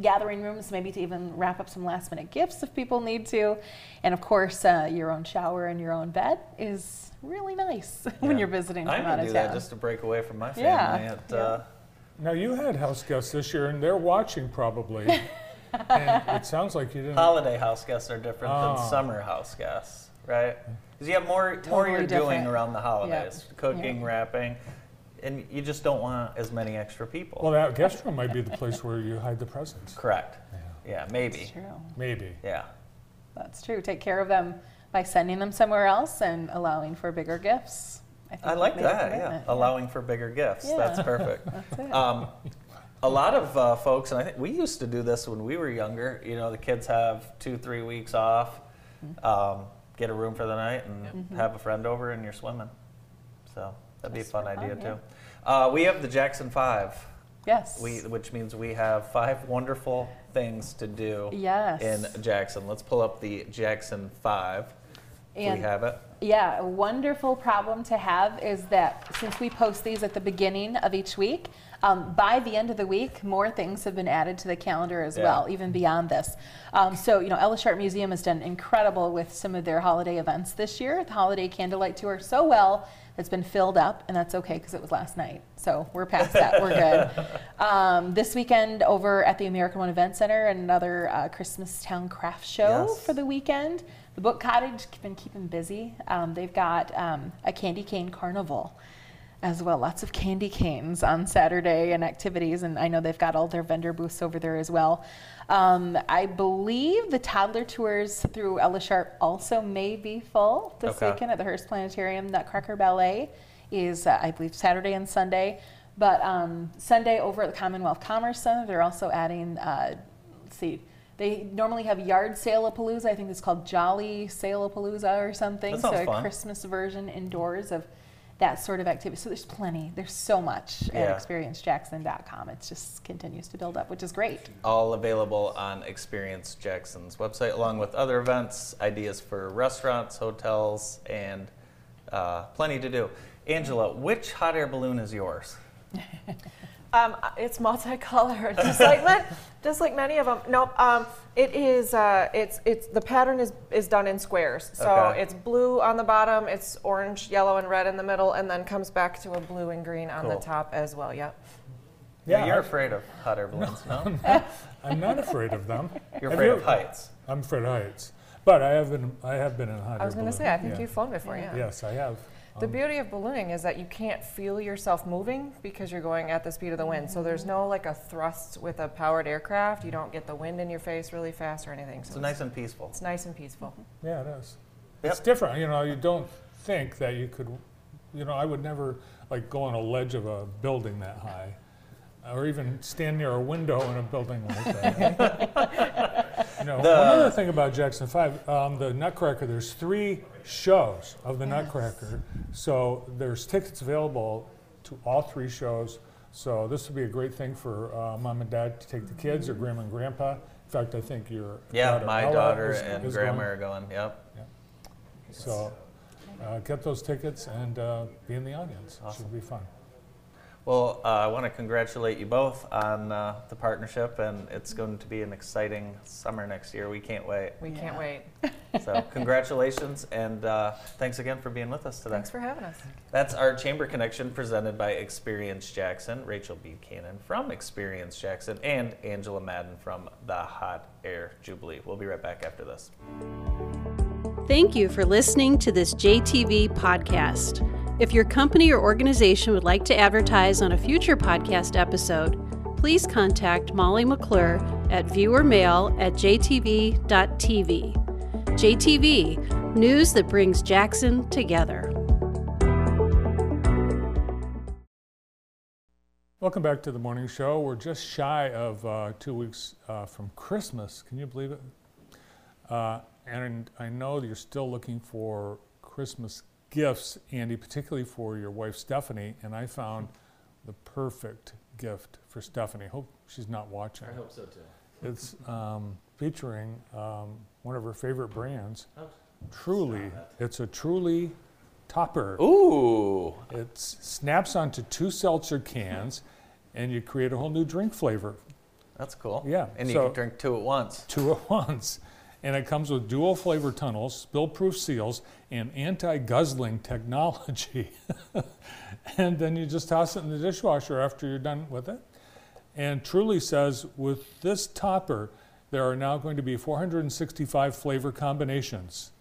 gathering rooms, maybe to even wrap up some last minute gifts if people need to. And of course, uh, your own shower and your own bed is really nice when you're visiting I'm from out gonna of do town. that just to break away from my family. Yeah, At, yeah. Uh, Now you had house guests this year, and they're watching probably. and it sounds like you didn't. holiday house guests are different Oh. than summer house guests, right? Because you have more more you're doing around the holidays, cooking, wrapping, and you just don't want as many extra people. Well, that guest room might be the place where you hide the presents. Correct. Yeah, maybe. That's true. Maybe. Yeah. That's true. Take care of them by sending them somewhere else and allowing for bigger gifts. think I like that. Yeah, commitment. allowing for bigger gifts. That's perfect. That's it. Um, a lot of uh, folks, and I think we used to do this when we were younger. You know, the kids have two, three weeks off, Mm-hmm. um, get a room for the night, and have a friend over, and you're swimming. So that'd be a fun fun, idea yeah. too. Uh, we have the Jackson Five, yes. we, which means we have five wonderful things to do yes. in Jackson. Let's pull up the Jackson Five. Do we have it. Yeah, a wonderful problem to have is that since we post these at the beginning of each week, um, by the end of the week, more things have been added to the calendar as Yeah. well, even beyond this. Um, so, you know, Ella Sharp Museum has done incredible with some of their holiday events this year. The Holiday Candlelight Tour so well, it's been filled up, and that's okay because it was last night. So we're past that. We're good. Um, this weekend over at the American One Event Center, another uh, Christmas Town craft show Yes. for the weekend. The Book Cottage has been keeping busy. Um, they've got um, a candy cane carnival as well. Lots of candy canes on Saturday and activities, and I know they've got all their vendor booths over there as well. Um, I believe the toddler tours through Ella Sharp also may be full this Okay. weekend at the Hearst Planetarium. Nutcracker Ballet is, uh, I believe, Saturday and Sunday. But um, Sunday over at the Commonwealth Commerce Center, they're also adding, uh, let's see, They normally have yard sale-a-palooza. I think it's called Jolly Sale-a-palooza or something. So a fun. Christmas version indoors of that sort of activity. So there's plenty. There's so much Yeah. at experiencejackson.com. It just continues to build up, which is great. All available on Experience Jackson's website, along with other events, ideas for restaurants, hotels, and uh, plenty to do. Angela, which hot air balloon is yours? Um, it's multicolored, just like ma- just like many of them. Nope. Um, it is. Uh, it's it's the pattern is is done in squares. So Okay. it's blue on the bottom, it's orange, yellow, and red in the middle, and then comes back to a blue and green on Cool. the top as well. Yep. Yeah, Yeah, you're I- afraid of hot air balloons, no? I'm not afraid of them. You're Have afraid you- of heights. I'm afraid of heights. But I have been, I have been in a hot I was air going to say, I think Yeah. you've flown before. Yeah. Yes, I have. The Um, beauty of ballooning is that you can't feel yourself moving because you're going at the speed of the wind. So there's no like a thrust with a powered aircraft. You don't get the wind in your face really fast or anything. So So nice and peaceful. it's nice and peaceful. Yeah, it is. Yep. It's different. You know, you don't think that you could, you know, I would never like go on a ledge of a building that high or even stand near a window in a building like that. you know, The- one other thing about Jackson 5, um, the Nutcracker, there's three shows of the Nutcracker. So there's tickets available to all three shows. So this would be a great thing for uh, mom and dad to take the kids or grandma and grandpa. In fact, I think your Yeah, daughter my Ella daughter is- and is grandma going. are going. Yep. So uh, get those tickets and uh, be in the audience. Awesome. Should be fun. Well, uh, I want to congratulate you both on uh, the partnership, and it's going to be an exciting summer next year. We can't wait. We can't wait. So, congratulations, and uh, thanks again for being with us today. Thanks for having us. That's our Chamber Connection presented by Experience Jackson, Rachel Buchanan from Experience Jackson, and Angela Madden from the Hot Air Jubilee. We'll be right back after this. Thank you for listening to this JTV podcast. If your company or organization would like to advertise on a future podcast episode, please contact Molly McClure at viewermail at jtv.tv. JTV, news that brings Jackson together. Welcome back to the morning show. We're just shy of uh, two weeks uh, from Christmas. Can you believe it? Uh, and I know you're still looking for Christmas gifts, Andy, particularly for your wife Stephanie. And I found the perfect gift for Stephanie. Hope she's not watching. I hope so too. It's um, featuring um, one of her favorite brands, Oh, Truly. It's a Truly topper. Ooh, It snaps onto two seltzer cans, and you create a whole new drink flavor, that's cool. Yeah, And you so- can drink two at once. two at once. And it comes with dual flavor tunnels, spill-proof seals, and anti-guzzling technology. and then you just toss it in the dishwasher after you're done with it. And Truly says with this topper, there are now going to be 465 flavor combinations,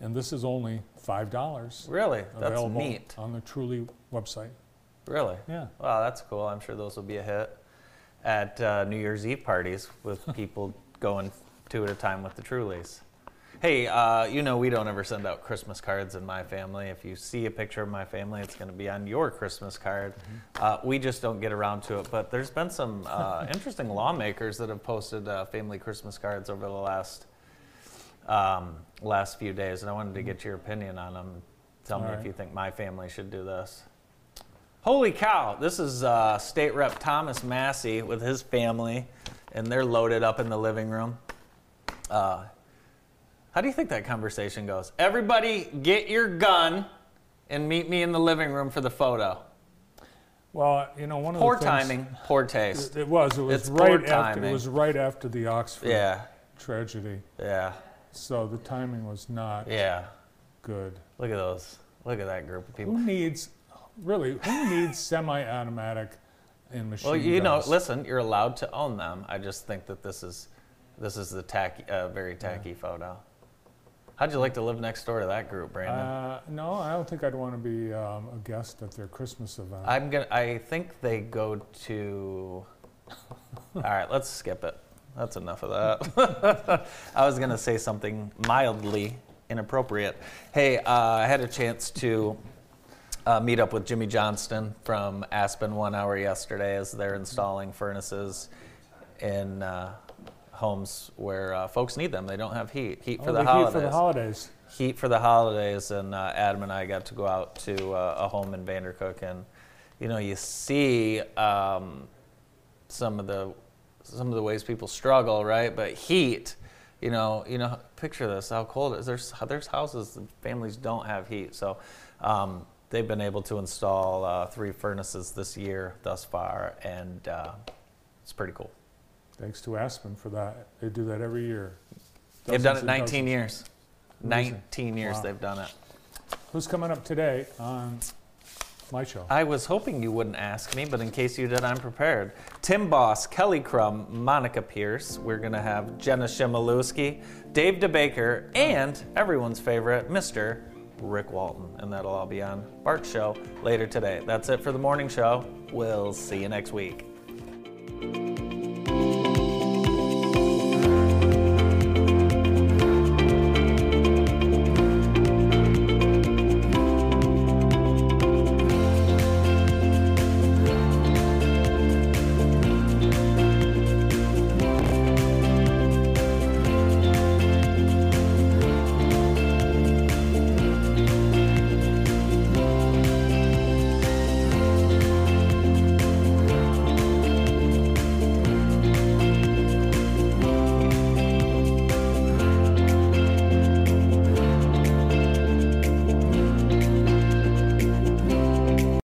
and this is only five dollars. Really? That's neat. on the Truly website. Really? Yeah. Wow, that's cool. I'm sure those will be a hit at uh, New Year's Eve parties with people going two at a time with the Trulies. Hey, uh, you know we don't ever send out Christmas cards in my family. If you see a picture of my family, it's going to be on your Christmas card. Uh, we just don't get around to it. But there's been some uh, interesting lawmakers that have posted uh, family Christmas cards over the last um, last few days, and I wanted to get your opinion on them. Tell me All if you think my family should do this. Holy cow! This is uh, State Rep Thomas Massie with his family, and they're loaded up in the living room. Uh, how do you think that conversation goes? Everybody, get your gun and meet me in the living room for the photo. Well, you know, one of Poor the things, timing, poor taste. It was. It was It's right poor after. timing. It was right after the Oxford Yeah, tragedy. yeah, So the timing was not yeah. good. Look at those. Look at that group of people. Who needs, really, who needs semi-automatic and machine Well, you know, listen, you're allowed to own them. I just think that this is, this is the tacky, uh, very tacky photo. How'd you like to live next door to that group, Brandon? Uh, no, I don't think I'd want to be um, a guest at their Christmas event. I'm gonna. I think they go to. All right, let's skip it. That's enough of that. I was gonna say something mildly inappropriate. Hey, uh, I had a chance to uh, meet up with Jimmy Johnston from Aspen One Hour yesterday as they're installing furnaces in uh, homes where uh, folks need them. They don't have heat. Heat for Oh, the, heat holidays. for the holidays. Heat for the holidays, and uh, Adam and I got to go out to uh, a home in Vandercook, and you know, you see um, some of the some of the ways people struggle, right? But heat, you know, you know, picture this: how cold it is. There's there's houses families don't have heat, so um, they've been able to install uh, three furnaces this year thus far, and uh, it's pretty cool. Thanks to Aspen for that. They do that every year. they've done Dozens it and 19 dozens. years. Amazing. 19 years Wow. they've done it. Who's coming up today on my show? I was hoping you wouldn't ask me, but in case you did, I'm prepared. Tim Boss, Kelly Crum, Monica Pierce. We're going to have Jenna Shimalewski, Dave DeBaker, and everyone's favorite, Mr. Rick Walton. And that'll all be on Bart's show later today. That's it for the morning show. We'll see you next week.